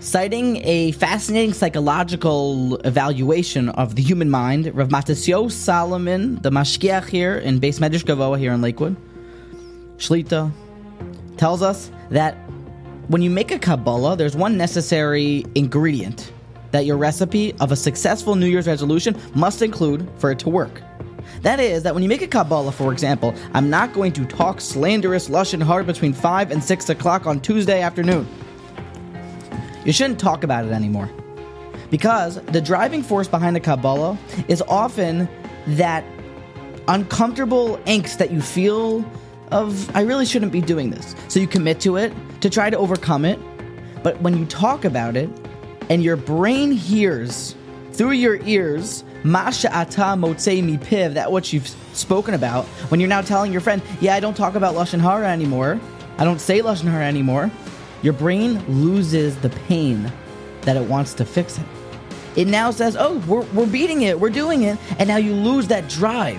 Citing a fascinating psychological evaluation of the human mind, Rav Matisyahu Solomon, the Mashgiach here in Beis Medrash Govoha here in Lakewood, Shlita, tells us that when you make a Kabbalah, there's one necessary ingredient that your recipe of a successful New Year's resolution must include for it to work. That is, that when you make a Kabbalah, for example, I'm not going to talk slanderous lashon hara between 5 and 6 o'clock on Tuesday afternoon. You shouldn't talk about it anymore. Because the driving force behind the Kabbalah is often that uncomfortable angst that you feel of, I really shouldn't be doing this. So you commit to it to try to overcome it. But when you talk about it and your brain hears through your ears, Masha ata motzei mi piv, that what you've spoken about, when you're now telling your friend, yeah, I don't talk about Lashon Hara anymore, I don't say Lashon Hara anymore, your brain loses the pain that it wants to fix it. It now says, oh, we're, we're beating it, we're doing it, and now you lose that drive.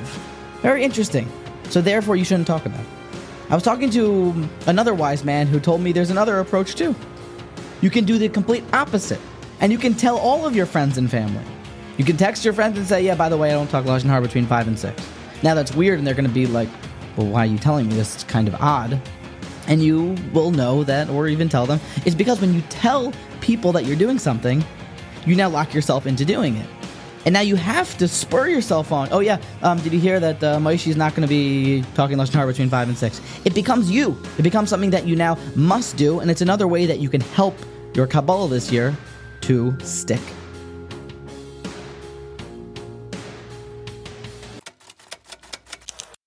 Very interesting. So therefore, you shouldn't talk about it. I was talking to another wise man who told me there's another approach too. You can do the complete opposite, and you can tell all of your friends and family. You can text your friends and say, yeah, by the way, I don't talk Lashon Hara between 5 and 6. Now that's weird, and they're going to be like, well, why are you telling me this? It's kind of odd and you will know that, or even tell them, is because when you tell people that you're doing something, you now lock yourself into doing it. And now you have to spur yourself on. Oh yeah, um, did you hear that uh, is not going to be talking lashon hara between five and six? It becomes you. It becomes something that you now must do, and it's another way that you can help your Kabbalah this year to stick